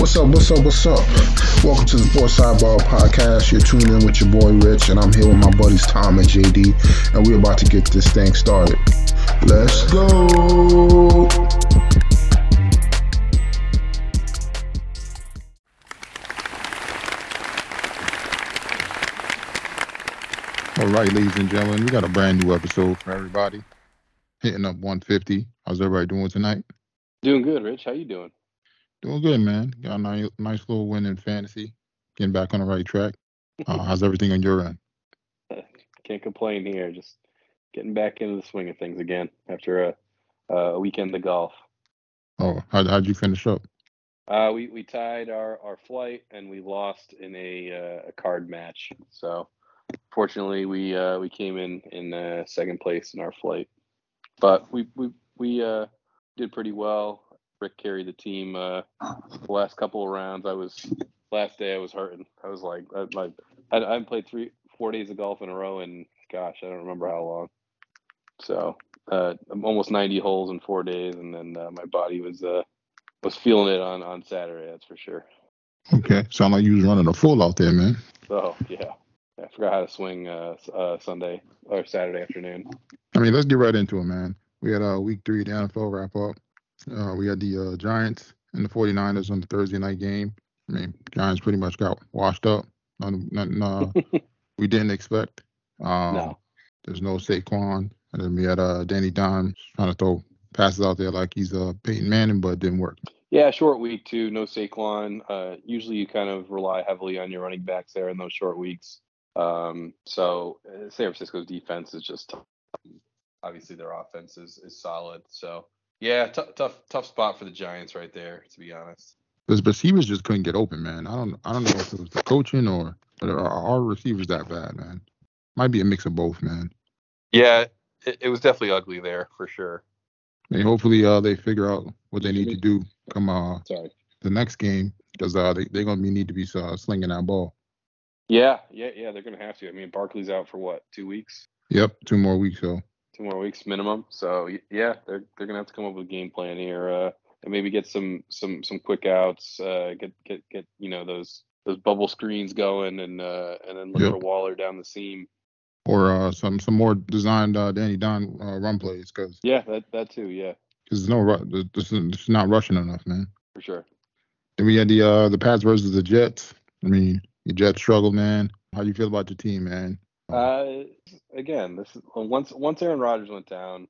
What's up? What's up? What's up? Welcome to the Sports Sidebar Podcast. You're tuning in with your boy Rich, and I'm here with my buddies Tom and JD, and we're about to get this thing started. Let's go. All right, ladies and gentlemen, we got a brand new episode for everybody. Hitting up 150. How's everybody doing tonight? Doing good, Rich. How you doing? Doing good, man. Got a nice, nice little win in fantasy. Getting back on the right track. Uh, how's everything on your end? Can't complain here. Just getting back into the swing of things again after a, a weekend of golf. Oh, how, how'd you finish up? Uh, we we tied our, our flight and we lost in a uh, a card match. So fortunately, we uh, we came in in uh, second place in our flight, but we we we uh, did pretty well. Rick carried the team uh, the last couple of rounds. I was last day I was hurting. I was like I, my I, I played three four days of golf in a row and gosh I don't remember how long. So uh, almost 90 holes in four days, and then uh, my body was uh, was feeling it on on Saturday. That's for sure. Okay, sound like you was running a full out there, man. Oh yeah, I forgot how to swing uh, uh, Sunday or Saturday afternoon. I mean, let's get right into it, man. We had uh, week three the NFL wrap up. Uh, we had the uh, Giants and the 49ers on the Thursday night game. I mean, Giants pretty much got washed up. Nothing, nothing uh, we didn't expect. Um, No. There's no Saquon. And then we had uh, Danny Dimes trying to throw passes out there like he's uh, Peyton Manning, but it didn't work. Yeah, short week too. No Saquon. Uh, usually, you kind of rely heavily on your running backs there in those short weeks. Um, so uh, San Francisco's defense is just tough. Obviously, their offense is, is solid. So yeah, tough tough tough spot for the Giants right there. To be honest. The receivers just couldn't get open, man. I don't I don't know if it was the coaching or or our receivers that bad, man. Might be a mix of both, man. Yeah, it, it was definitely ugly there for sure. And hopefully uh, they figure out what they need to do come uh, Sorry. the next game because uh, they, they're going to be need to be uh, slinging that ball. Yeah, yeah, yeah. They're gonna have to. I mean, Barkley's out for what? Two weeks? Yep, two more weeks. So Two more weeks minimum. So yeah, they're they're gonna have to come up with a game plan here, uh, and maybe get some some some quick outs. Uh, get get get you know those those bubble screens going, and uh, and then look Yep. for Waller down the seam. or uh, some some more designed uh, Danny Don uh, run plays because Yeah, that that too. Yeah, there's no this is this is not rushing enough, man. for sure. Then we had the uh, the Pats versus the Jets. I mean, the Jets struggled, man. How do you feel about your team, man? Uh, again, this is once once Aaron Rodgers went down,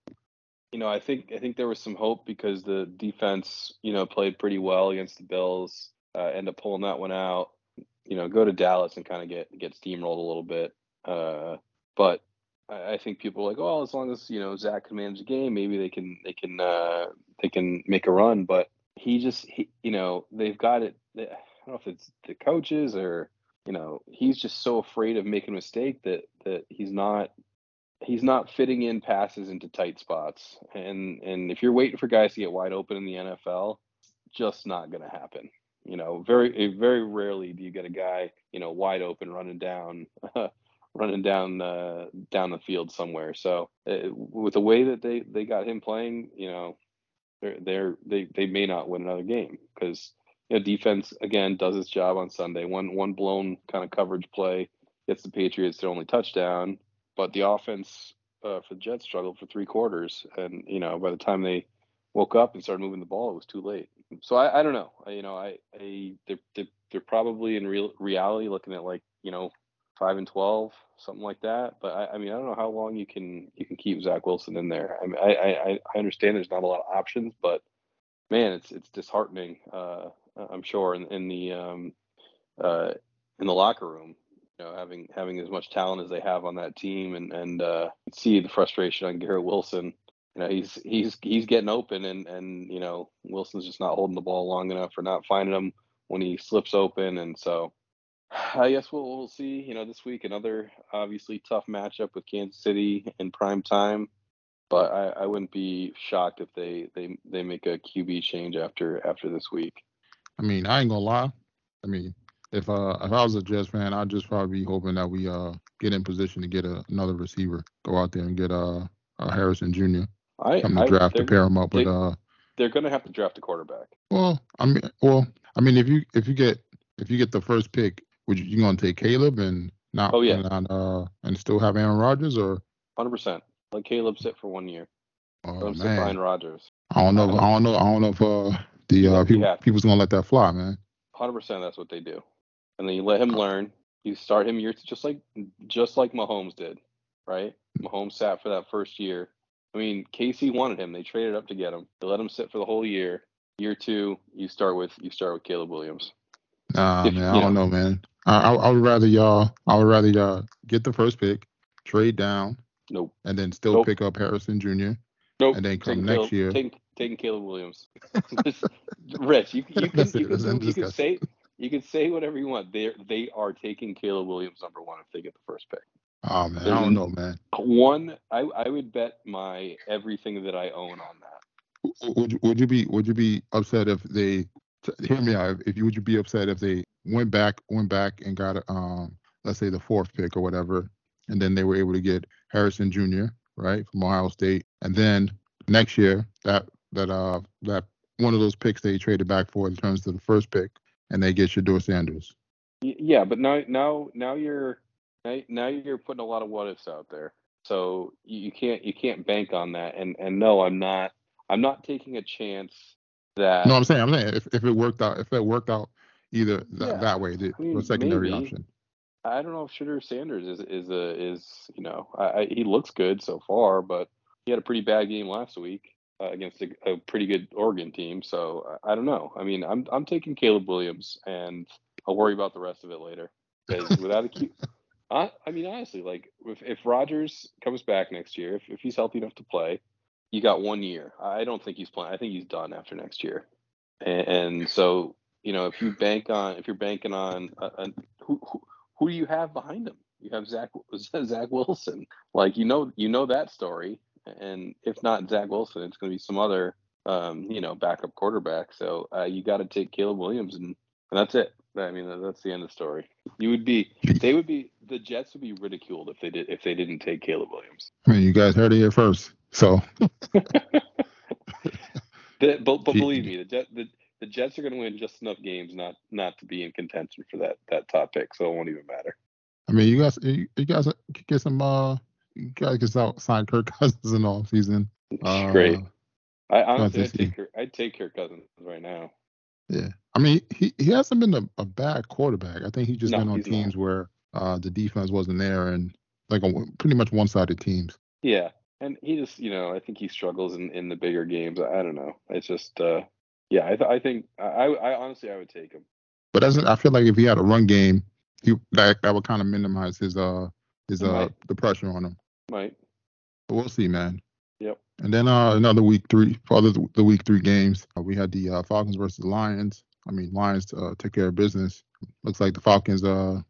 you know, I think I think there was some hope because the defense, you know, played pretty well against the Bills. Uh, end up pulling that one out. You know, go to Dallas and kind of get get steamrolled a little bit. Uh, but I, I think people are like, oh, as long as you know Zach can manage the game, maybe they can they can uh, they can make a run. But he just he, you know, they've got it. I don't know if it's the coaches or you know he's just so afraid of making a mistake that that he's not he's not fitting in passes into tight spots. And and if you're waiting for guys to get wide open in the NFL just not going to happen. You know very very rarely do you get a guy you know wide open running down running down uh, down the field somewhere. So uh, with the way that they they got him playing you know they're, they're they they may not win another game because you know, defense again does its job on Sunday. One one blown kind of coverage play gets the Patriots their only touchdown, but the offense uh, for the Jets struggled for three quarters, and you know by the time they woke up and started moving the ball, it was too late. So I, I don't know. I, you know, I, I they're, they're probably in real reality looking at like you know five and twelve, something like that. But I, I mean, I don't know how long you can you can keep Zach Wilson in there. I mean, I I, I understand there's not a lot of options, but man, it's it's disheartening. Uh, I'm sure in, in the um, uh, in the locker room, you know, having having as much talent as they have on that team, and and uh, see the frustration on Garrett Wilson. You know, he's he's he's getting open, and and you know, Wilson's just not holding the ball long enough or not finding him when he slips open, and so. I guess we'll we'll see. You know, this week another obviously tough matchup with Kansas City in prime time but I, I wouldn't be shocked if they, they they make a QB change after after this week. I mean, I ain't gonna lie. I mean, if uh if I was a Jets fan, I'd just probably be hoping that we uh get in position to get a, another receiver, go out there and get uh, uh Harrison Jr. I, come to I draft to pair him up with they- uh. they're going to have to draft a quarterback. Well, I mean, well, I mean, if you if you get if you get the first pick, would you, you gonna take Caleb and not Oh, yeah. and, not, uh and still have Aaron Rodgers or Hundred percent. Let Caleb sit for one year. Let oh him sit behind Rodgers. I don't know. I don't know. I don't know if uh the uh people to. people's gonna let that fly, man. Hundred percent. That's what they do. And then you let him learn. You start him years just like just like Mahomes did, right? Mahomes sat for that first year. I mean, KC wanted him. They traded up to get him. They let him sit for the whole year. Year two, you start with you start with Caleb Williams. Nah, If- man, I don't know, man. I, I I would rather y'all. I would rather y'all get the first pick, trade down, Nope. and then still Nope. pick up Harrison Jr. Nope. And then come Taking next Caleb, year- taking, taking Caleb Williams. Rich, you, you can you can, you can say you can say whatever you want. They they are taking Caleb Williams number one if they get the first pick. Oh man, I don't know, man. One, I I would bet my everything that I own on that. Would you, would you be would you be upset if they hear me out? If you would you be upset if they went back went back and got um let's say the fourth pick or whatever, and then they were able to get Harrison Jr. right from Ohio State, and then next year that that uh that one of those picks they traded back for in terms of the first pick, and they get Shedeur Sanders. Yeah, but now now now you're now, now you're putting a lot of what ifs out there. So you, you can't you can't bank on that. And and no, I'm not I'm not taking a chance that No, I'm saying I'm saying if, if it worked out if it worked out either th- Yeah, that way the, I mean, secondary maybe. option. I don't know if Shedeur Sanders is is a is you know I, I, he looks good so far, but he had a pretty bad game last week uh, against a, a pretty good Oregon team. So I, I don't know. I mean, I'm I'm taking Caleb Williams, and I'll worry about the rest of it later. Because without a Q, I, I mean honestly, like if if Rodgers comes back next year, if if he's healthy enough to play, you got one year. I don't think he's playing. I think he's done after next year, and, and so you know if you bank on if you're banking on a, a, who, who who do you have behind him? You have Zach Zach Wilson. Like you know you know that story, and if not Zach Wilson, it's going to be some other um, you know backup quarterback. So uh, you got to take Caleb Williams, and, and that's it. I mean that's the end of the story. You would be they would be the Jets would be ridiculed if they did if they didn't take Caleb Williams. I mean, you guys heard it here first. So The- but but believe me, the Jet the, the Jets are going to win just enough games not not to be in contention for that that top pick. So it won't even matter. I mean, you guys, you, you guys get some. Uh, you guys can sell- sign Kirk Cousins in all season. Uh, Great. I honestly, I'd take Kirk, I'd take Kirk Cousins right now. Yeah, I mean, he, he hasn't been a, a bad quarterback. I think he's just No, been on he's not. teams where uh, the defense wasn't there and like a, pretty much one-sided teams. Yeah, and he just, you know, I think he struggles in, in the bigger games. I, I don't know. It's just, uh, yeah, I, th- I think I, I, I honestly I would take him. But as I feel like if he had a run game, he that that would kind of minimize his uh his uh the pressure on him. Might. But we'll see, man. Yep. And then uh, another week three, for other the week three games, uh, we had the uh, Falcons versus the Lions. I mean, Lions uh, took care of business. Looks like the Falcons uh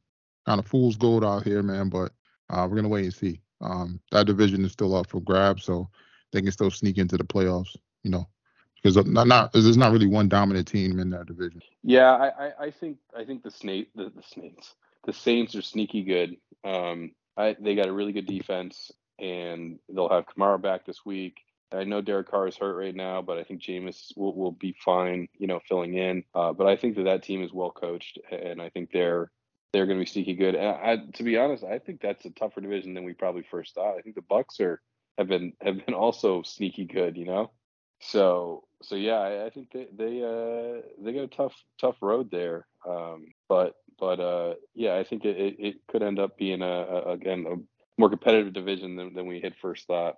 kind of fool's gold out here, man. But uh, we're gonna wait and see. Um, that division is still up for grabs, so they can still sneak into the playoffs. You know, because not not there's not really one dominant team in that division. Yeah, I, I, I think I think the snake the, the snakes the Saints are sneaky good. Um, I they got a really good defense, and they'll have Kamara back this week. I know Derek Carr is hurt right now, but I think Jameis will, will be fine, you know, filling in. Uh, but I think that that team is well coached, and I think they're they're going to be sneaky good. And I, to be honest, I think that's a tougher division than we probably first thought. I think the Bucks are have been have been also sneaky good, you know. So so yeah, I, I think they they uh they got a tough tough road there. Um, but but uh yeah, I think it, it, it could end up being a, a again a more competitive division than, than we had first thought.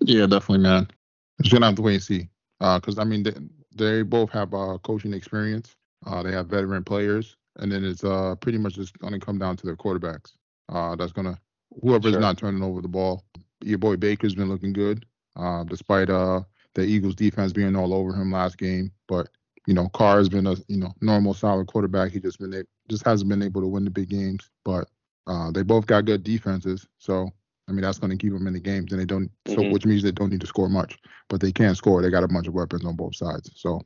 Yeah, definitely, man. Just gonna have to wait and see. Because I mean, they, they both have uh, coaching experience. Uh, they have veteran players, and then it's uh pretty much just gonna come down to their quarterbacks. Uh, that's gonna whoever's Sure. not turning over the ball. Your boy Baker's been looking good, uh, despite uh the Eagles defense being all over him last game. But you know, Carr has been a you know normal solid quarterback. He just been a- just hasn't been able to win the big games. But uh, they both got good defenses, so I mean that's going to keep them in the games, and they don't. So Mhm. which means they don't need to score much, but they can score. They got a bunch of weapons on both sides. So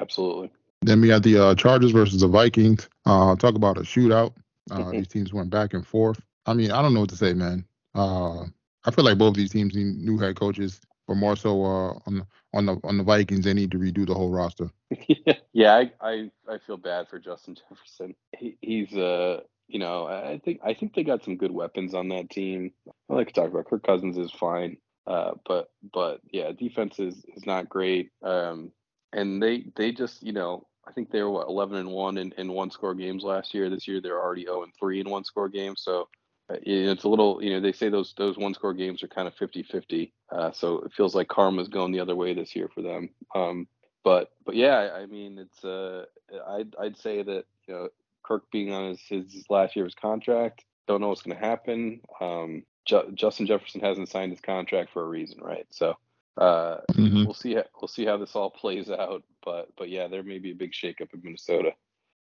Absolutely. then we got the uh, Chargers versus the Vikings. Uh, talk about a shootout. Uh, Mhm. These teams went back and forth. I mean, I don't know what to say, man. Uh, I feel like both these teams need new head coaches. But more so uh, on the, on the on the Vikings, they need to redo the whole roster. yeah, I, I I feel bad for Justin Jefferson. He, he's uh you know I think I think they got some good weapons on that team. I like to talk about Kirk Cousins is fine, uh, but but yeah, defense is is not great. Um, and they they just you know I think they were what 11 and one in, in one score games last year. This year they're already 0 and three in one score games. So it's a little you know they say those those one score games are kind of 50-50. Uh, so it feels like karma's going the other way this year for them. Um, but but yeah, I mean it's uh I'd I'd say that you know Kirk being on his, his last year of his contract, don't know what's going to happen. Um, Ju- Justin Jefferson hasn't signed his contract for a reason, right? So uh, mm-hmm. we'll see. How, we'll see how this all plays out. But but yeah, there may be a big shakeup in Minnesota.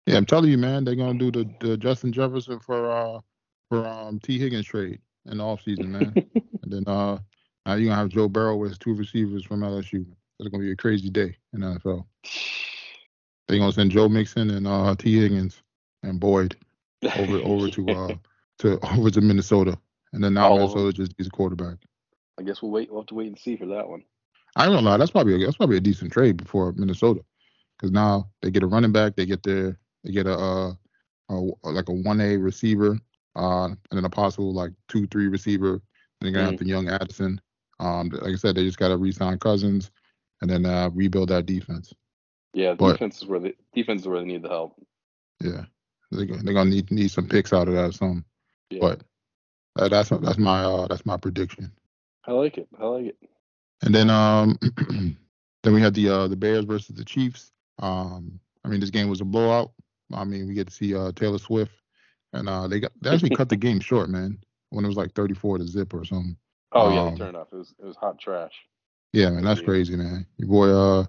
Yeah, I'm telling you, man, they're gonna do the, the Justin Jefferson for uh for um Tee Higgins trade in the offseason, man. and then uh now you're gonna have Joe Burrow with two receivers from LSU. It's gonna be a crazy day in the NFL. They're gonna send Joe Mixon and uh Tee Higgins and Boyd over over to uh to over to Minnesota. And then now Minnesota just needs a quarterback. I guess we'll wait. We'll have to wait and see for that one. I don't know. That's probably a, that's probably a decent trade before Minnesota, because now they get a running back, they get their they get a, uh, a like a one A receiver, uh, and then a possible like two three receiver. And they're gonna mm. have the young Addison. Um, like I said, they just got to re-sign Cousins, and then uh, rebuild that defense. Yeah, but, defense is where the defense is where they need the help. Yeah, they're, they're gonna need need some picks out of that. Some, yeah. but uh, that's that's my uh, that's my prediction. I like it. I like it. And then um then we had the uh the Bears versus the Chiefs. Um I mean this game was a blowout. I mean we get to see uh Taylor Swift and uh they got they actually cut the game short, man, when it was like 34 to zip or something. Oh yeah, um, they turned off. It was it was hot trash. Yeah, man, that's crazy, man. Your boy uh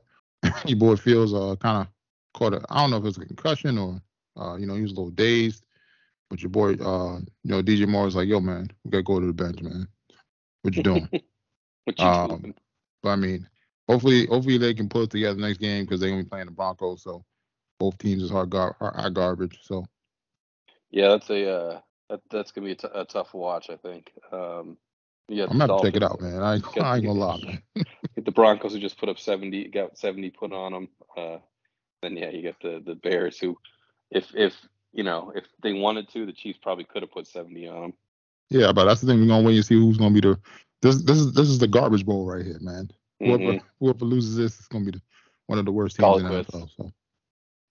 your boy Fields uh kind of caught a I don't know if it was a concussion or uh you know he was a little dazed. But your boy uh you know DJ Moore was like, yo man, we gotta go to the bench, man. What you doing? what you um, doing? But I mean, hopefully, hopefully they can pull it together next game because they're gonna be playing the Broncos. So both teams is hard, gar- hard garbage. So yeah, that's a uh, that, that's gonna be a, t- a tough watch. I think. Um, yeah, I'm gonna check it out, man. I, ain't, I ain't gonna lie, man. the Broncos who just put up 70, got 70 put on them. Uh, then yeah, you get the the Bears who, if if you know if they wanted to, the Chiefs probably could have put 70 on them. Yeah, but that's the thing. We're gonna wait and see who's gonna be the this. This is this is the garbage bowl right here, man. Whoever mm-hmm. whoever loses this is gonna be the, one of the worst teams in the NFL. So.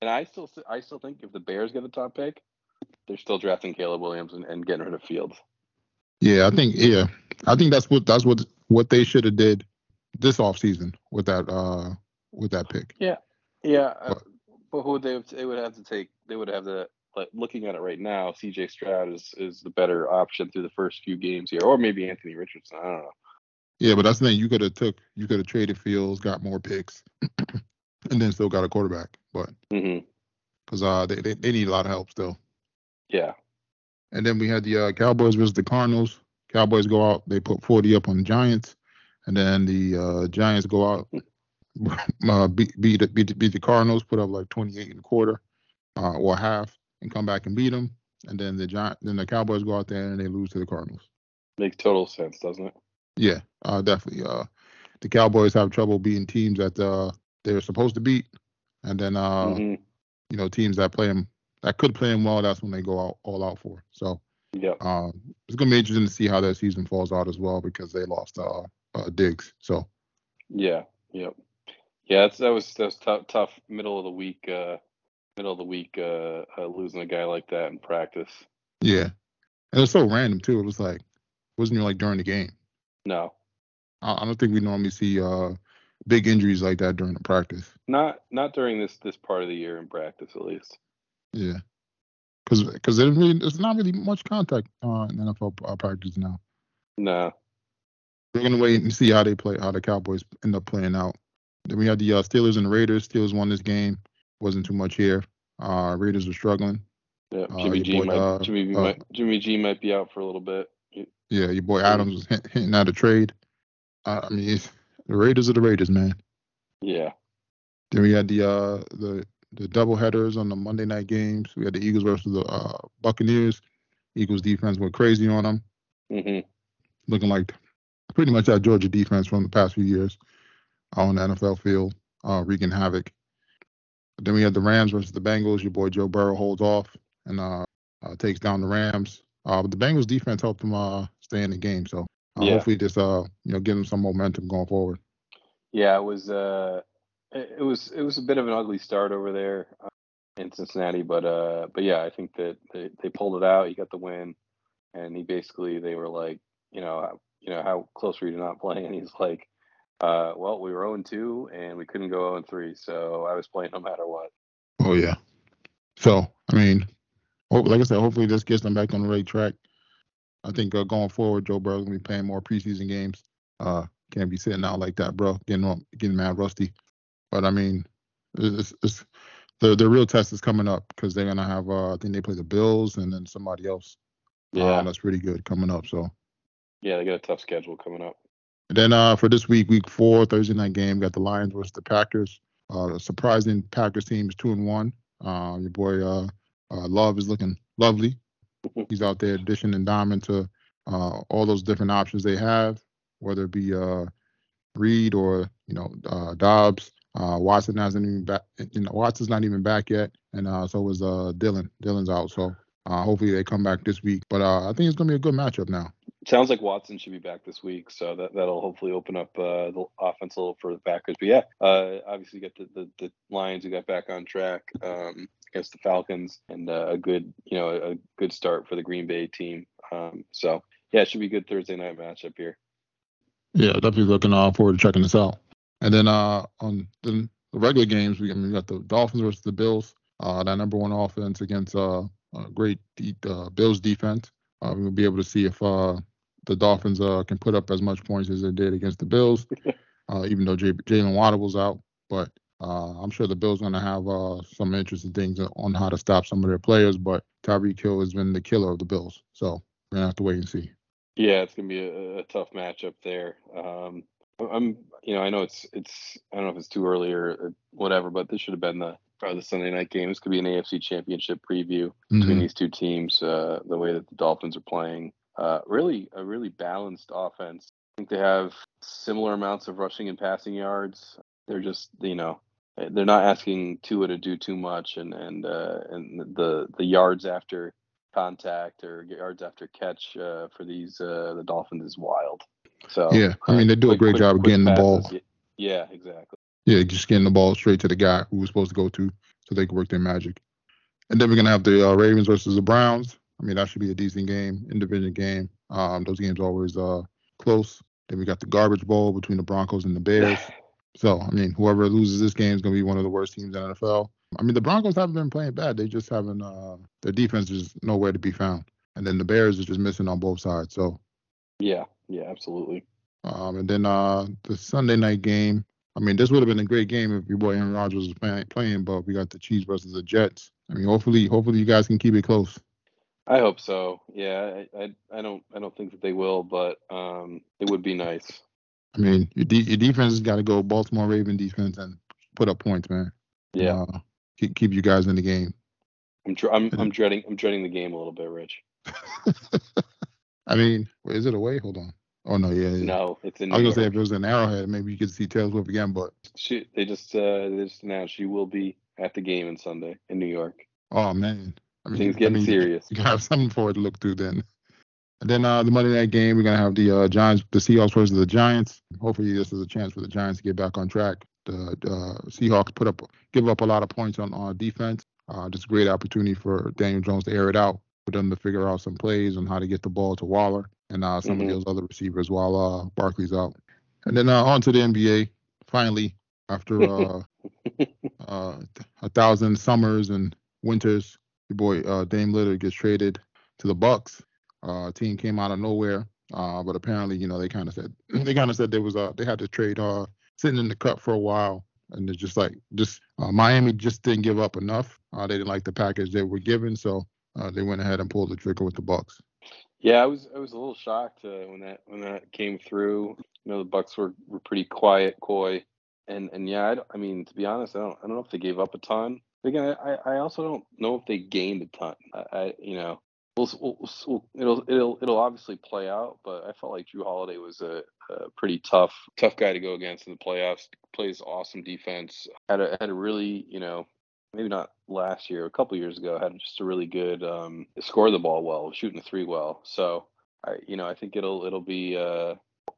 And I still I still think if the Bears get the top pick, they're still drafting Caleb Williams and, and getting rid of Fields. Yeah, I think yeah, I think that's what that's what what they should have did this offseason with that uh with that pick. Yeah, yeah, but, uh, but who would they they would have to take? They would have to like looking at it right now, CJ Stroud is is the better option through the first few games here, or maybe Anthony Richardson. I don't know. Yeah, but that's the thing. You could have took you could have traded Fields, got more picks, and then still got a quarterback. But because mm-hmm. uh they, they they need a lot of help still. Yeah. And then we had the uh, Cowboys versus the Cardinals. Cowboys go out, they put 40 up on the Giants, and then the uh, Giants go out, uh, beat, beat, beat, beat the Cardinals, put up like 28 and a quarter uh, or half and come back and beat them, and then the Giant, then the Cowboys go out there and they lose to the Cardinals. Makes total sense, doesn't it? Yeah, uh, definitely. Uh, the Cowboys have trouble beating teams that uh, they're supposed to beat, and then uh, mm-hmm. you know teams that play them that could play them well. That's when they go out all out for. So yeah, uh, it's gonna be interesting to see how that season falls out as well because they lost uh, uh Diggs. So yeah, yep, yeah. That's, that was that was tough, tough middle of the week uh, middle of the week uh, uh, losing a guy like that in practice. Yeah, and it was so random too. It was like wasn't even like during the game. No, I, I don't think we normally see uh, big injuries like that during the practice. Not not during this this part of the year in practice at least. Yeah, because because there's not really much contact uh, in NFL uh, practice now. No. We're gonna wait and see how they play, how the Cowboys end up playing out. Then we had the uh, Steelers and the Raiders. Steelers won this game wasn't too much here. Uh, Raiders were struggling. Yeah, uh, Jimmy G boy, might uh, Jimmy, G uh, might Jimmy G might be out for a little bit. Yeah, your boy Adams was hinting at a trade. I mean, the Raiders are the Raiders, man. Yeah. Then we had the uh the the double headers on the Monday night games. We had the Eagles versus the uh, Buccaneers. Eagles defense went crazy on them. Mm-hmm. Looking like pretty much that Georgia defense from the past few years on the NFL field, uh, wreaking havoc. But then we had the Rams versus the Bengals. Your boy Joe Burrow holds off and uh, uh, takes down the Rams. Uh, but the Bengals defense helped them uh, stay in the game. So uh, Yeah. hopefully this uh you know give them some momentum going forward. Yeah, it was uh it, was it was a bit of an ugly start over there uh, in Cincinnati, but uh but yeah, I think that they, they pulled it out. He got the win, and he basically they were like, you know, you know how close were you to not playing? And he's like, uh, well, we were 0 2 and we couldn't go 0 3, so I was playing no matter what. Oh yeah. So I mean, like I said, hopefully this gets them back on the right track. I think uh, going forward, Joe Burrow's gonna be playing more preseason games. Uh, can't be sitting out like that, bro. Getting getting mad rusty. But I mean, it's, it's the the real test is coming up because they're gonna have. Uh, I think they play the Bills and then somebody else. Yeah, uh, that's pretty good coming up. So yeah, they got a tough schedule coming up. And then uh, for this week, week four, Thursday night game, got the Lions versus the Packers. Uh, the surprising Packers team is two and one. Uh, your boy uh, uh, Love is looking lovely. He's out there dishing and diming to uh, all those different options they have, whether it be uh, Reed or you know uh, Dobbs. Uh, Watson hasn't even back. You know Watson's not even back yet, and uh, so is uh, Dylan. Dylan's out, so uh, hopefully they come back this week. But uh, I think it's gonna be a good matchup now. Sounds like Watson should be back this week, so that that'll hopefully open up uh, the offense a little for the Packers. But yeah, uh, obviously you got the, the the Lions who got back on track um, against the Falcons, and uh, a good you know a good start for the Green Bay team. Um, so yeah, it should be a good Thursday night matchup here. Yeah, definitely looking uh, forward to checking this out. And then uh, on the, the regular games, we, I mean, we got the Dolphins versus the Bills. Uh, that number one offense against uh, a great de- uh, Bills defense. Uh, we'll be able to see if uh, the Dolphins uh, can put up as much points as they did against the Bills, uh, even though J- Jalen Waddle was out. But uh, I'm sure the Bills are going to have uh, some interesting things on how to stop some of their players. But Tyreek Hill has been the killer of the Bills. So we're going to have to wait and see. Yeah, it's gonna be a, a tough matchup there. Um, I'm, you know, I know it's it's I don't know if it's too early or, or whatever, but this should have been the probably the Sunday night game. This could be an AFC Championship preview between Mhm. these two teams. Uh, the way that the Dolphins are playing, uh, really a really balanced offense. I think they have similar amounts of rushing and passing yards. They're just you know they're not asking Tua to do too much, and and uh, and the the yards after contact or yards after catch uh, for these uh, the Dolphins is wild. So Yeah, I mean, they do a great quick- job of quick getting the ball. Yeah, exactly. Yeah, just getting the ball straight to the guy who was supposed to go to so they can work their magic. And then we're gonna have the uh, Ravens versus the Browns. I mean, that should be a decent game, in division game. Um, those games are always uh close. Then we got the garbage bowl between the Broncos and the Bears. So I mean, whoever loses this game is gonna be one of the worst teams in the NFL. I mean, the Broncos haven't been playing bad. They just haven't. Uh, their defense is nowhere to be found. And then the Bears is just missing on both sides. So Yeah, yeah, absolutely. um, and then uh, the Sunday night game. I mean, this would have been a great game if your boy Aaron Rodgers was playing, playing, but we got the Chiefs versus the Jets. I mean, hopefully, hopefully you guys can keep it close. I hope so. Yeah, I, I, I don't I don't think that they will, but um, it would be nice. I mean, your, de- your defense has got to go Baltimore Raven defense and put up points, man. Yeah, Uh, keep, keep you guys in the game. I'm, dr- I'm I'm dreading I'm dreading the game a little bit, Rich. I mean, is it away? Hold on. Oh no, yeah. yeah. No, it's in. I was gonna say if it was an Arrowhead, maybe you could see Taylor Swift again. But She, they just uh, they just announced she will be at the game on Sunday in New York. oh man, I mean, Things I getting mean, serious. You gotta have something for it to look through then. And then uh, the Monday night game, we're gonna have the uh, Giants, the Seahawks versus the Giants. Hopefully, this is a chance for the Giants to get back on track. The uh, Seahawks put up, give up a lot of points on uh, defense. Uh, just a great opportunity for Daniel Jones to air it out, for them to figure out some plays on how to get the ball to Waller and uh, some Mhm. of those other receivers while uh, Barkley's out. And then uh, on to the NBA. Finally, after uh, uh, a thousand summers and winters, your boy uh, Dame Lillard gets traded to the Bucks. Uh, team came out of nowhere, uh, but apparently, you know, they kind of said they kind of said there was uh they had to trade uh sitting in the cut for a while, and it's just like just uh, Miami just didn't give up enough. Uh, they didn't like the package they were given, so uh, they went ahead and pulled the trigger with the Bucks. Yeah, I was I was a little shocked uh, when that when that came through. You know, the Bucks were, were pretty quiet, coy, and and yeah, I, I mean, to be honest, I don't I don't know if they gave up a ton. Again, I, I also don't know if they gained a ton. I, I you know we'll, we'll, we'll, it'll it'll it'll obviously play out, but I felt like Jrue Holiday was a, a, pretty tough tough guy to go against in the playoffs. Plays awesome defense. Had a had a really you know maybe not last year, a couple years ago, had just a really good um, score the ball well, shooting the three well. So I you know I think it'll it'll be uh,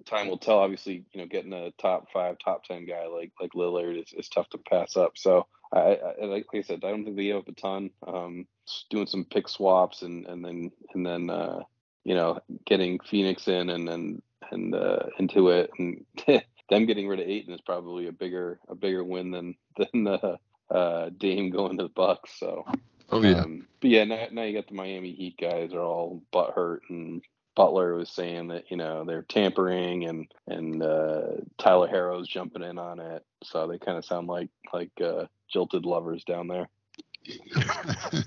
time will tell. Obviously, you know, getting a top five, top ten guy like like Lillard is, is tough to pass up. So I, I like, I said, I don't think they gave up a ton. Um, doing some pick swaps and and then and then uh, you know getting Phoenix in and then and uh, into it and them getting rid of Ayton is probably a bigger a bigger win than than the uh, Dame going to the Bucks. So. Oh yeah. Um, but yeah, now, now you got the Miami Heat guys are all butt hurt and Butler was saying that you know they're tampering and and uh, Tyler Herro's jumping in on it, so they kind of sound like like uh, jilted lovers down there.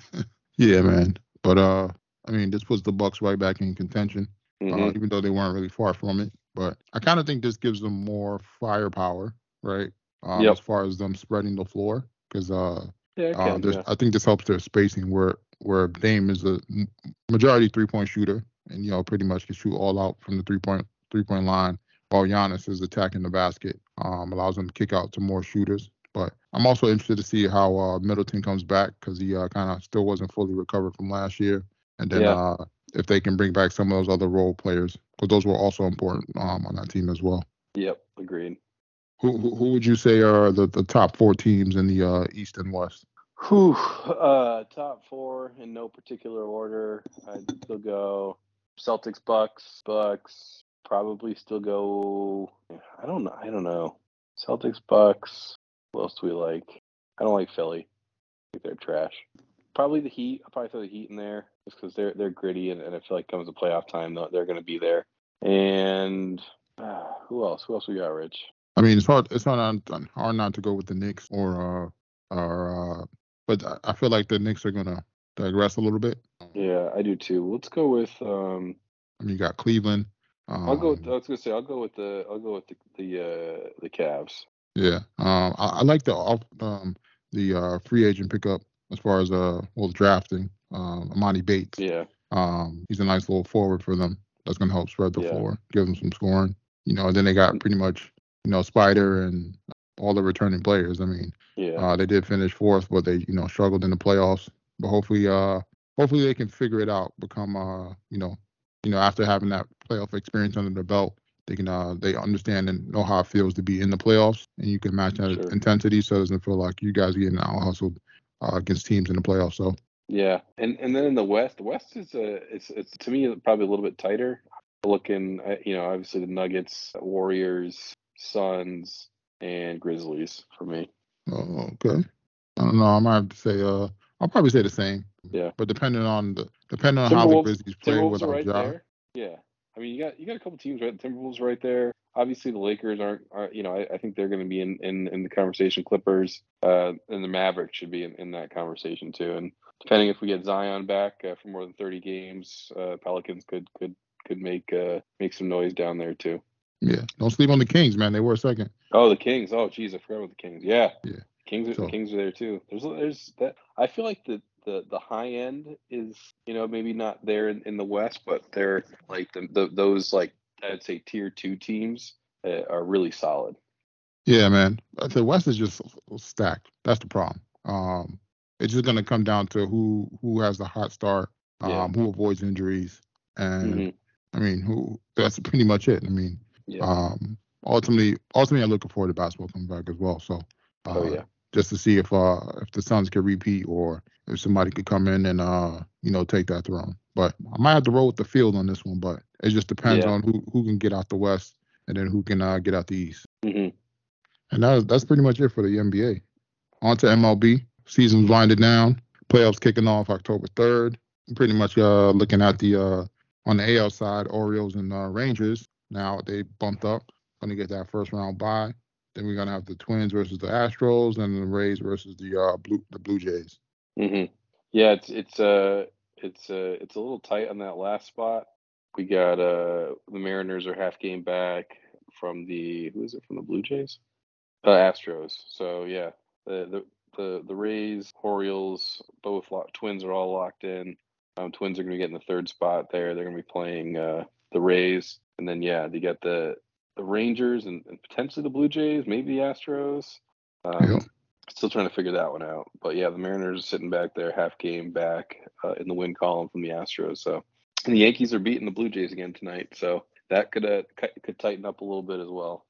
yeah, man. But uh, I mean, this puts the Bucks right back in contention, uh, Mm-hmm. uh, even though they weren't really far from it. But I kind of think this gives them more firepower, right? Um, Yep. As far as them spreading the floor, because uh, yeah, I uh, yeah. I think this helps their spacing where where Dame is a majority three point shooter and you know pretty much can shoot all out from the three point three point line while Giannis is attacking the basket. Um, allows them to kick out to more shooters. But I'm also interested to see how uh, Middleton comes back because he uh, kind of still wasn't fully recovered from last year. And then Yeah. uh, if they can bring back some of those other role players, because those were also important um, on that team as well. Yep, agreed. Who, who who would you say are the, the top four teams in the uh, East and West? Whew, uh, top four in no particular order. I'd still go Celtics, Bucks, Bucks. Probably still go. I don't know. I don't know. Celtics, Bucks. What else do we like? I don't like Philly. I think they're trash. Probably the Heat. I'll probably throw the Heat in there just because they're they're gritty and, and I feel like comes to playoff time they're, they're going to be there. And uh, who else? Who else we got, Rich? I mean, it's hard. It's not hard, hard not to go with the Knicks or uh, or uh, but I- I feel like the Knicks are gonna digress a little bit. Yeah, I do too. Let's go with. um I mean, you got Cleveland. Um, I'll go. With, I was gonna say I'll go with the. I'll go with the the uh, the Cavs. Yeah. Um, I, I like the off um the uh free agent pickup as far as uh well drafting um Emoni Bates. Yeah, Um, he's a nice little forward for them. That's gonna help spread the Yeah. floor, give them some scoring. You know, and then they got pretty much you know Spider and all the returning players. I mean, yeah, Uh, they did finish fourth, but they you know struggled in the playoffs. But hopefully, uh, hopefully they can figure it out. Become uh, you know, you know after having that playoff experience under their belt, they can uh they understand and know how it feels to be in the playoffs, and you can match that Sure. intensity so it doesn't feel like you guys getting out hustled uh, against teams in the playoffs. So yeah. And and then in the West, the West is a. It's it's to me probably a little bit tighter. Looking, at, you know, obviously the Nuggets, Warriors, Suns, and Grizzlies for me. Oh, okay, I don't know. I might have to say uh, I'll probably say the same. Yeah. But depending on the depending on how the Grizzlies play without right Ja. there. Yeah. I mean, you got you got a couple teams right. Timberwolves right there. Obviously, the Lakers aren't. Are, you know, I, I think they're going to be in, in in the conversation. Clippers uh, and the Mavericks should be in, in that conversation too. And depending if we get Zion back uh, for more than thirty games, uh, Pelicans could could could make uh, make some noise down there too. Yeah, don't sleep on the Kings, man. They were second. Oh, the Kings. Oh, geez, I forgot about the Kings. Yeah. Yeah. Kings. Are, So- the Kings are there too. There's there's that. I feel like the the the high end is you know maybe not there in, in the West, but they're like the, the those like I'd say tier two teams uh, are really solid. Yeah, man. The West is just stacked. That's the problem. Um, it's just gonna come down to who who has the hot start, um, Yeah. who avoids injuries, and Mhm. I mean, who. That's pretty much it. I mean, Yeah. um, ultimately, ultimately, I'm looking forward to basketball coming back as well. So, uh, oh yeah. just to see if uh if the Suns can repeat or if somebody could come in and uh you know take that throne. But I might have to roll with the field on this one, but it just depends Yeah. on who who can get out the West and then who can uh, get out the East. hmm And that, that's pretty much it for the NBA. On to MLB. Season's winding down. Playoffs kicking off October 3rd. Pretty much uh, looking at the uh, on the AL side, Orioles and uh, Rangers. Now they bumped up. Going to get that first round bye. Then we're going to have the Twins versus the Astros, and the Rays versus the uh, Blue the Blue Jays. hmm Yeah, it's it's uh it's uh it's a little tight on that last spot. We got uh the Mariners are half game back from the who is it from the Blue Jays? Uh, Astros. So yeah, the the the, the Rays, Orioles, both lock, Twins are all locked in. Um, Twins are going to get in the third spot there. They're going to be playing uh, the Rays, and then yeah, they get the the Rangers and, and potentially the Blue Jays, maybe the Astros. Um. Still trying to figure that one out. But yeah, the Mariners are sitting back there, half game back uh, in the win column from the Astros. So, and the Yankees are beating the Blue Jays again tonight. So that could uh, could tighten up a little bit as well.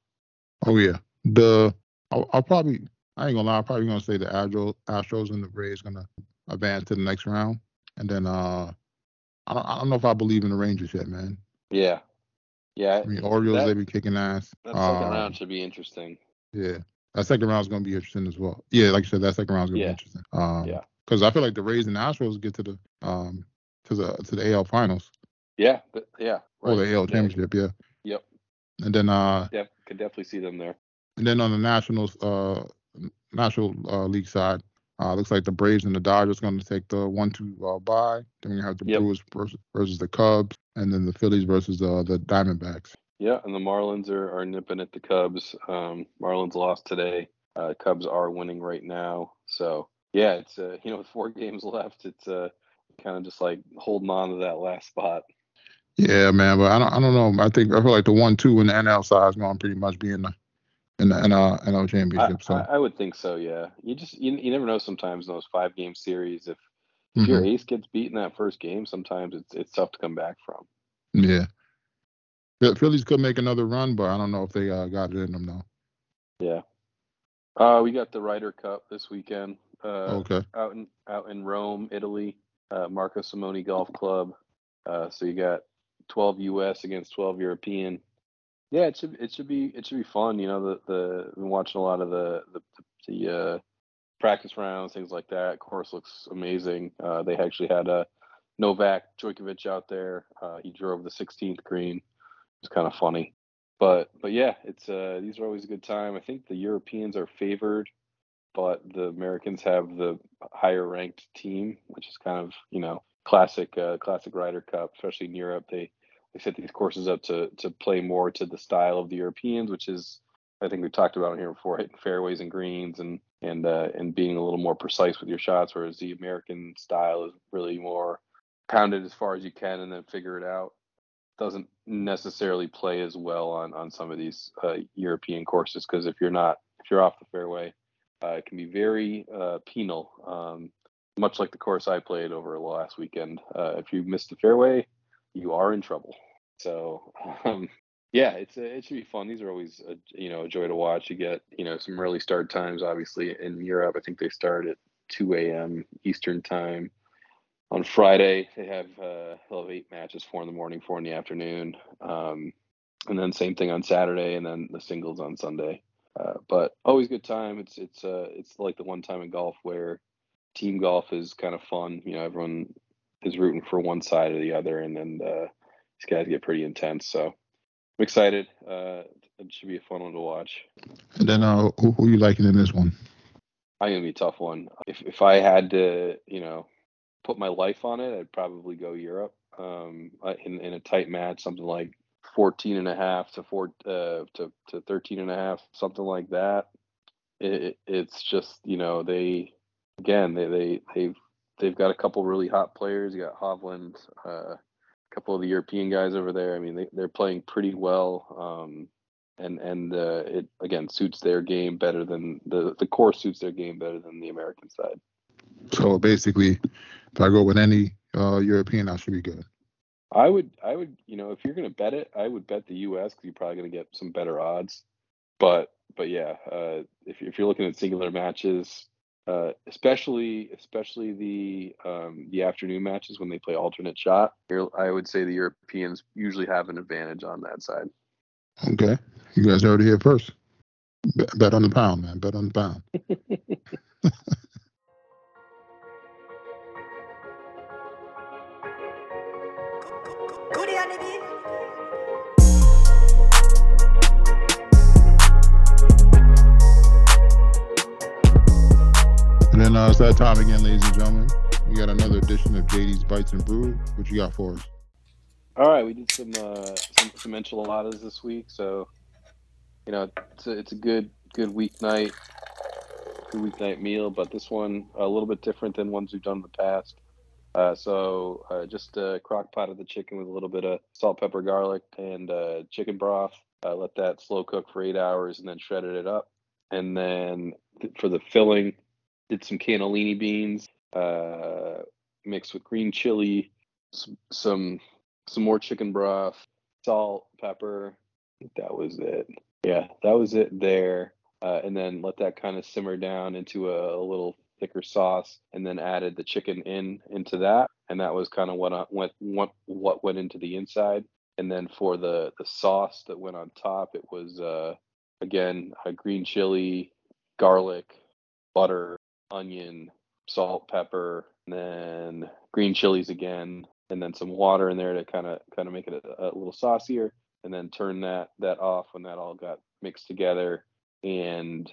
Oh yeah. The I'll, I'll probably I ain't gonna lie. I'm probably gonna say the Astros, Astros and the Rays gonna advance to the next round, and then uh, I don't I don't know if I believe in the Rangers yet, man. Yeah, yeah. I mean Orioles That- they be kicking ass. That second Uh, round should be interesting. Yeah, that second round is gonna be interesting as well. Yeah, like you said, that second round is gonna Yeah. be interesting. Um, Yeah. Because I feel like the Rays and the Astros get to the um to the to the AL finals Yeah, but yeah. or the. AL championship. Yeah. Yep. And then uh Def, could definitely see them there. And then on the Nationals, uh, National uh, League side, uh, looks like the Braves and the Dodgers going to take the one-two uh, bye. Then we have the Yep. Brewers versus, versus the Cubs, and then the Phillies versus uh, the Diamondbacks. Yeah, and the Marlins are, are nipping at the Cubs. Um, Marlins lost today. Uh, Cubs are winning right now. So yeah, it's uh, you know with four games left, it's uh, kind of just like holding on to that last spot. Yeah, man, but I don't, I don't know. I think I feel like the one-two in the NL side is going to pretty much be in the in the NL, NL I, championship. So I, I would think so. Yeah, you just you, you never know. Sometimes in those five game series, if if your mhm, ace gets beat in that first game, sometimes it's it's tough to come back from. yeah. The Phillies could make another run, but I don't know if they uh, got it in them though. Yeah. Uh, we got the Ryder Cup this weekend. Uh, Okay. out in out in Rome, Italy, uh, Marco Simone Golf Club. Uh, so you got 12 U.S. against 12 European. Yeah, it should it should be it should be fun. You know, the the been watching a lot of the the, the uh, practice rounds, things like that. Course looks amazing. Uh, they actually had a Novak Djokovic out there. Uh, he drove the 16th green. It's kind of funny, but but yeah, it's uh, these are always a good time. I think the Europeans are favored but the Americans have the higher ranked team, which is kind of you know classic uh, classic Ryder Cup, especially in Europe. They they set these courses up to to play more to the style of the Europeans, which is I think we talked about here before, hitting fairways and greens and and uh, and being a little more precise with your shots, whereas the American style is really more pounded as far as you can and then figure it out. Doesn't necessarily play as well on on some of these uh, European courses because if you're not if you're off the fairway, uh, it can be very uh, penal, um, much like the course I played over the last weekend. Uh, if you miss the fairway, you are in trouble. So, um, yeah, it's a, it should be fun. These are always a, you know a joy to watch. You get you know some early start times. Obviously, in Europe, I think they start at 2 a.m. Eastern time. On Friday, they have uh, they'll have eight matches, four in the morning, four in the afternoon, um, and then same thing on Saturday, and then the singles on Sunday. Uh, but always good time. It's it's uh it's like the one time in golf where team golf is kind of fun. You know, everyone is rooting for one side or the other, and then uh, these guys get pretty intense. So I'm excited. Uh, it should be a fun one to watch. And then uh, who, who you liking in this one? I think it'll be a tough one. If if I had to, you know, put my life on it, I'd probably go Europe. Um, uh, in in a tight match, something like 14 and a half to four uh, to to 13 and a half, something like that. It, it- it's just you know they again they they they've they've got a couple really hot players. You got Hovland, uh, a couple of the European guys over there. I mean they they're playing pretty well. Um, and and uh, it again suits their game better than the the core suits their game better than the American side. So basically, if I go with any uh, European, I should be good. I would I would you know if you're gonna bet it, I would bet the U.S. because you're probably gonna get some better odds. But but yeah, uh, if if you're looking at singular matches, uh, especially especially the um, the afternoon matches when they play alternate shot, I would say the Europeans usually have an advantage on that side. Okay, you guys heard it here first. Bet, bet on the pound, man. Bet on the pound. And then uh, it's that time again, ladies and gentlemen. We got another edition of JD's Bites and Brew. What you got for us? All right, we did some uh, some, some enchiladas this week, so you know it's a, it's a good good weeknight good weeknight meal. But this one a little bit different than ones we've done in the past. Uh, so uh, just uh, crock pot of the chicken with a little bit of salt, pepper, garlic, and uh, chicken broth. Uh, let that slow cook for eight hours, and then shredded it up. And then th- for the filling, did some cannellini beans uh, mixed with green chili, some, some some more chicken broth, salt, pepper. That was it. Yeah, that was it there. Uh, and then let that kind of simmer down into a, a little thicker sauce, and then added the chicken in into that, and that was kind of what I, went what what went into the inside. And then for the the sauce that went on top, it was uh, again a green chili, garlic, butter, onion, salt, pepper, and then green chilies again, and then some water in there to kind of kind of make it a, a little saucier, and then turn that that off when that all got mixed together, and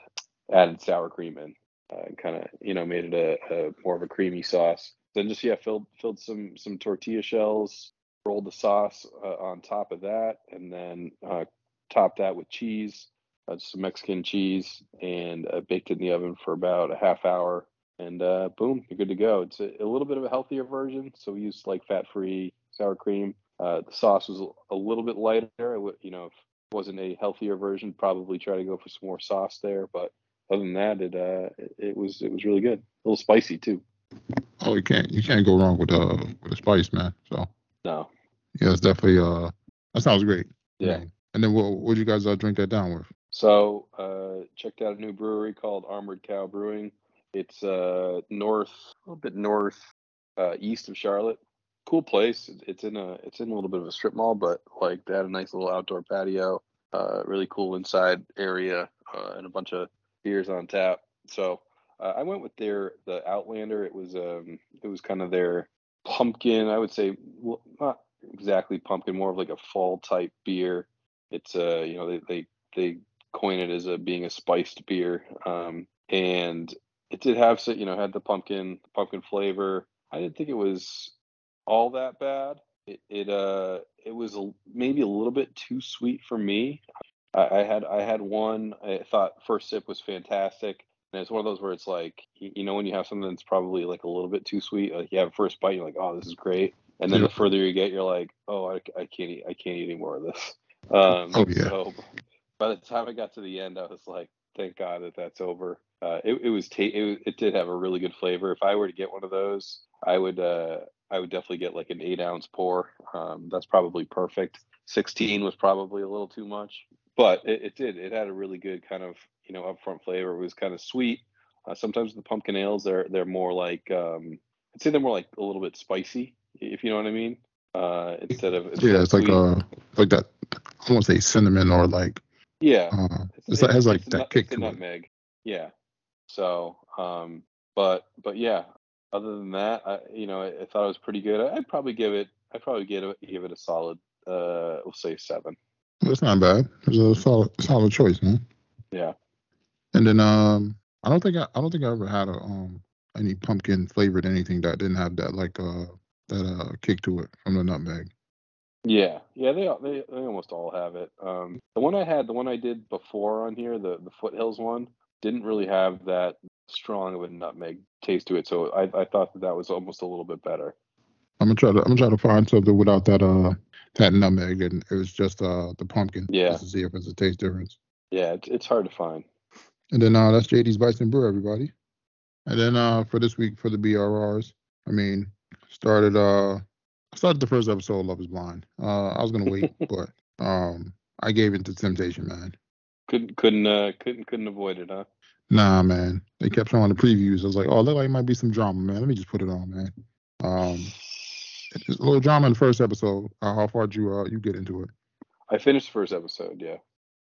added sour cream in, uh, kind of you know made it a, a more of a creamy sauce. Then just yeah filled filled some some tortilla shells, rolled the sauce uh, on top of that, and then uh, topped that with cheese, uh, some Mexican cheese, and uh, baked it in the oven for about a half hour. And uh, boom, you're good to go. It's a, a little bit of a healthier version, so we used like fat-free sour cream. Uh, the sauce was a little bit lighter. I would, you know, if it wasn't a healthier version, probably try to go for some more sauce there. But other than that, it uh, it, was it was really good. A little spicy too. Oh, you can't you can't go wrong with uh with the spice, man. So No, yeah, it's definitely uh that sounds great. yeah. Man. And then what what you guys uh, drink that down with? So uh, checked out a new brewery called Armored Cow Brewing. It's uh, north, a little bit north uh, east of Charlotte. Cool place. It's in a it's in a little bit of a strip mall, but like they had a nice little outdoor patio. Uh, really cool inside area uh, and a bunch of beers on tap. So uh, I went with their the Outlander. It was um it was kind of their pumpkin. I would say well, not exactly pumpkin, more of like a fall type beer. It's uh you know they they they coin it as a being a spiced beer. Um, and it did have so you know had the pumpkin pumpkin flavor. I didn't think it was all that bad. It, it uh it was a, maybe a little bit too sweet for me. I, I had I had one. I thought first sip was fantastic. And it's one of those where it's like you, you know when you have something that's probably like a little bit too sweet. Like you have a first bite, you're like, oh, this is great. And then Yeah. the further you get, you're like, oh, I, I can't eat I can't eat any more of this. Um, Oh, yeah. So by the time I got to the end, I was like, thank God that that's over. Uh, it, it was ta- it, it did have a really good flavor. If I were to get one of those, I would uh, I would definitely get like an eight ounce pour. Um, that's probably perfect. Sixteen was probably a little too much, but it, it did. It had a really good kind of you know upfront flavor. It was kind of sweet. Uh, sometimes the pumpkin ales they're they're more like um, I'd say they're more like a little bit spicy, if you know what I mean. Uh, instead of Yeah, it's like uh like that. I want to say cinnamon or like yeah. uh, it's, it has like a that nut- kick it's to it. Yeah. So, um, but but yeah. Other than that, I you know I, I thought it was pretty good. I'd probably give it. I'd probably give it give it a solid. Uh, we'll say seven. That's not bad. It's a solid solid choice, man. Yeah. And then um, I don't think I, I don't think I ever had a um any pumpkin flavored anything that didn't have that like uh that uh kick to it from the nutmeg. Yeah, yeah, they they they almost all have it. Um, the one I had, the one I did before on here, the the foothills one, didn't really have that strong of a nutmeg taste to it. So I I thought that that was almost a little bit better. I'm gonna try to I'm gonna try to find something without that uh that nutmeg and it was just uh the pumpkin. Yeah. Just to see if it's a taste difference. Yeah, it's it's hard to find. And then uh that's JD's Bites and Brew, everybody. And then uh for this week for the BRRs, I mean, started uh started the first episode of Love is Blind. Uh I was gonna wait, but um I gave in to temptation, man. Couldn't couldn't uh couldn't couldn't avoid it, huh? Nah, man. They kept showing the previews. I was like, oh, look like it might be some drama, man. Let me just put it on, man. Um it's a little drama in the first episode. Uh, how far did you uh you get into it? I finished the first episode. Yeah.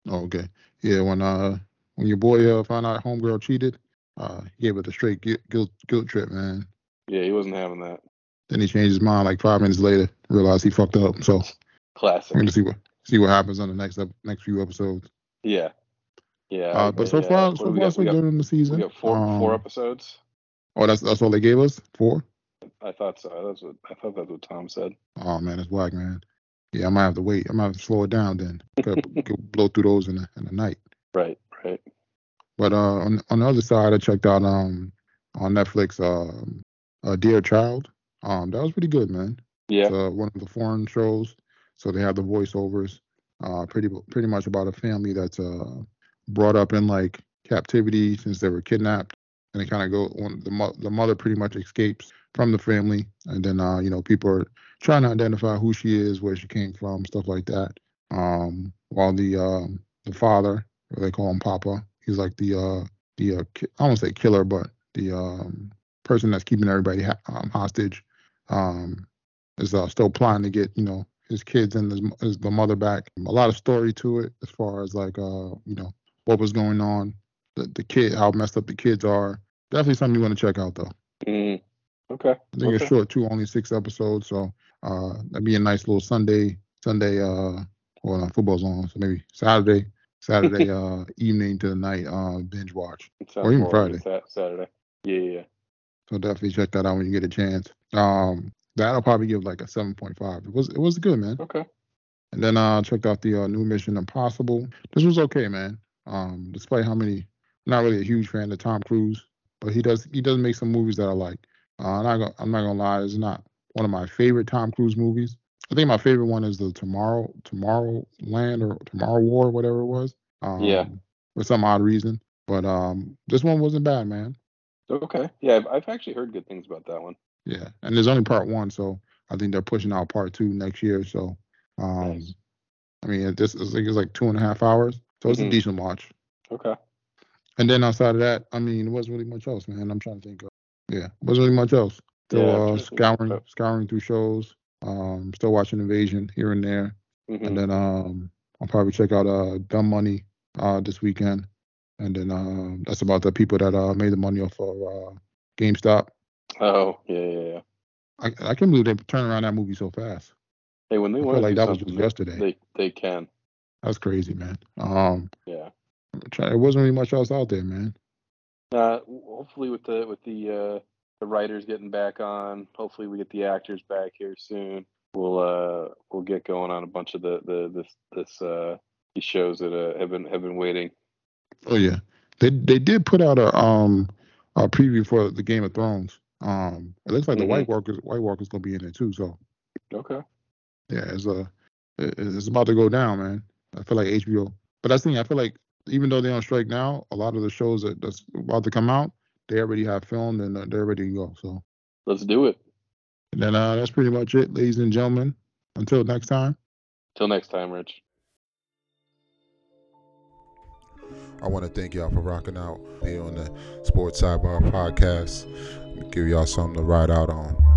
Oh, okay. Yeah, when uh when your boy uh found out homegirl cheated, uh he gave it a straight guilt guilt, guilt trip, man. Yeah, he wasn't having that. Then he changed his mind like five minutes later, realized he fucked up. So Classic. we're gonna see what see what happens on the next ep- next few episodes. Yeah. Yeah. Uh, but so yeah. far, What so far got? so got, good in the season. we got four four Um, episodes. Oh, that's that's all they gave us. Four. I thought so. That's what I thought that's what Tom said. Oh man, that's whack, man. Yeah, I might have to wait. I might have to slow it down then. Blow through those in the in the night. Right. Right. But uh, on on the other side, I checked out um on Netflix um uh, Dear Child. Um, that was pretty good, man. Yeah. It's uh, one of the foreign shows, so they have the voiceovers. Uh, pretty pretty much about a family that's uh brought up in like captivity since they were kidnapped, and they kind of go. One, the mo- the mother pretty much escapes from the family, and then uh you know people are trying to identify who she is, where she came from, stuff like that. Um, while the um the father, or they call him Papa, he's like the uh the uh, ki- I won't say killer, but the um person that's keeping everybody ha- um, hostage. Um, is uh, still planning to get you know his kids and his, his the mother back. A lot of story to it as far as like uh you know what was going on, the the kid how messed up the kids are. Definitely something you want to check out though. Mm. Okay. I think okay. it's short too, only six episodes, so uh that'd be a nice little Sunday Sunday uh well no, football's on, so maybe Saturday Saturday uh evening to the night uh binge watch. Or even Friday. Saturday. Yeah, yeah, yeah. So definitely check that out when you get a chance. Um that'll probably give like a seven point five. It was it was good, man. Okay. And then I uh, checked out the uh, new Mission Impossible. This was okay, man. Um, despite how many, not really a huge fan of Tom Cruise, but he does he does make some movies that I like. Uh, I'm not gonna, I'm not gonna lie, it's not one of my favorite Tom Cruise movies. I think my favorite one is the Tomorrow Tomorrow Land or Tomorrow War, whatever it was. Um, Yeah. For some odd reason, but um, this one wasn't bad, man. Okay. Yeah, I've, I've actually heard good things about that one. Yeah, and there's only part one, so I think they're pushing out part two next year. So, um, Nice. I mean, it- this is like it's like two and a half hours, so it's a Mhm. decent watch. Okay. And then outside of that, I mean, it wasn't really much else, man. I'm trying to think. Of, yeah, wasn't really much else. Still Yeah, uh, trying to think. scouring, Uh, scouring through shows. Um, still watching Invasion here and there, Mhm. and then um, I'll probably check out uh, Dumb Money uh this weekend, and then um, that's about the people that uh made the money off of uh, GameStop. Oh, yeah, yeah, yeah. I I can't believe they turned around that movie so fast. Hey, when they I want like that was just yesterday. they they can. That's crazy, man. Um, Yeah. It wasn't really much else out there, man. Uh, hopefully with the with the uh the writers getting back on, hopefully we get the actors back here soon. We'll uh we'll get going on a bunch of the the this this uh these shows that uh, have been have been waiting. Oh yeah, they they did put out a um a preview for the Game of Thrones. Um, it looks like the Mhm. White Walkers White Walkers gonna be in there too. So Okay. yeah, it's a it- it's about to go down, man. I feel like HBO, but that's the thing. I feel like even though they're on strike now, a lot of the shows that that's about to come out, they already have filmed and uh, they're ready to go. So Let's do it. and then uh, that's pretty much it, ladies and gentlemen. Until next time. Till next time, Rich. I want to thank y'all for rocking out here on the Sports Sidebar Podcast. Give y'all something to ride out on.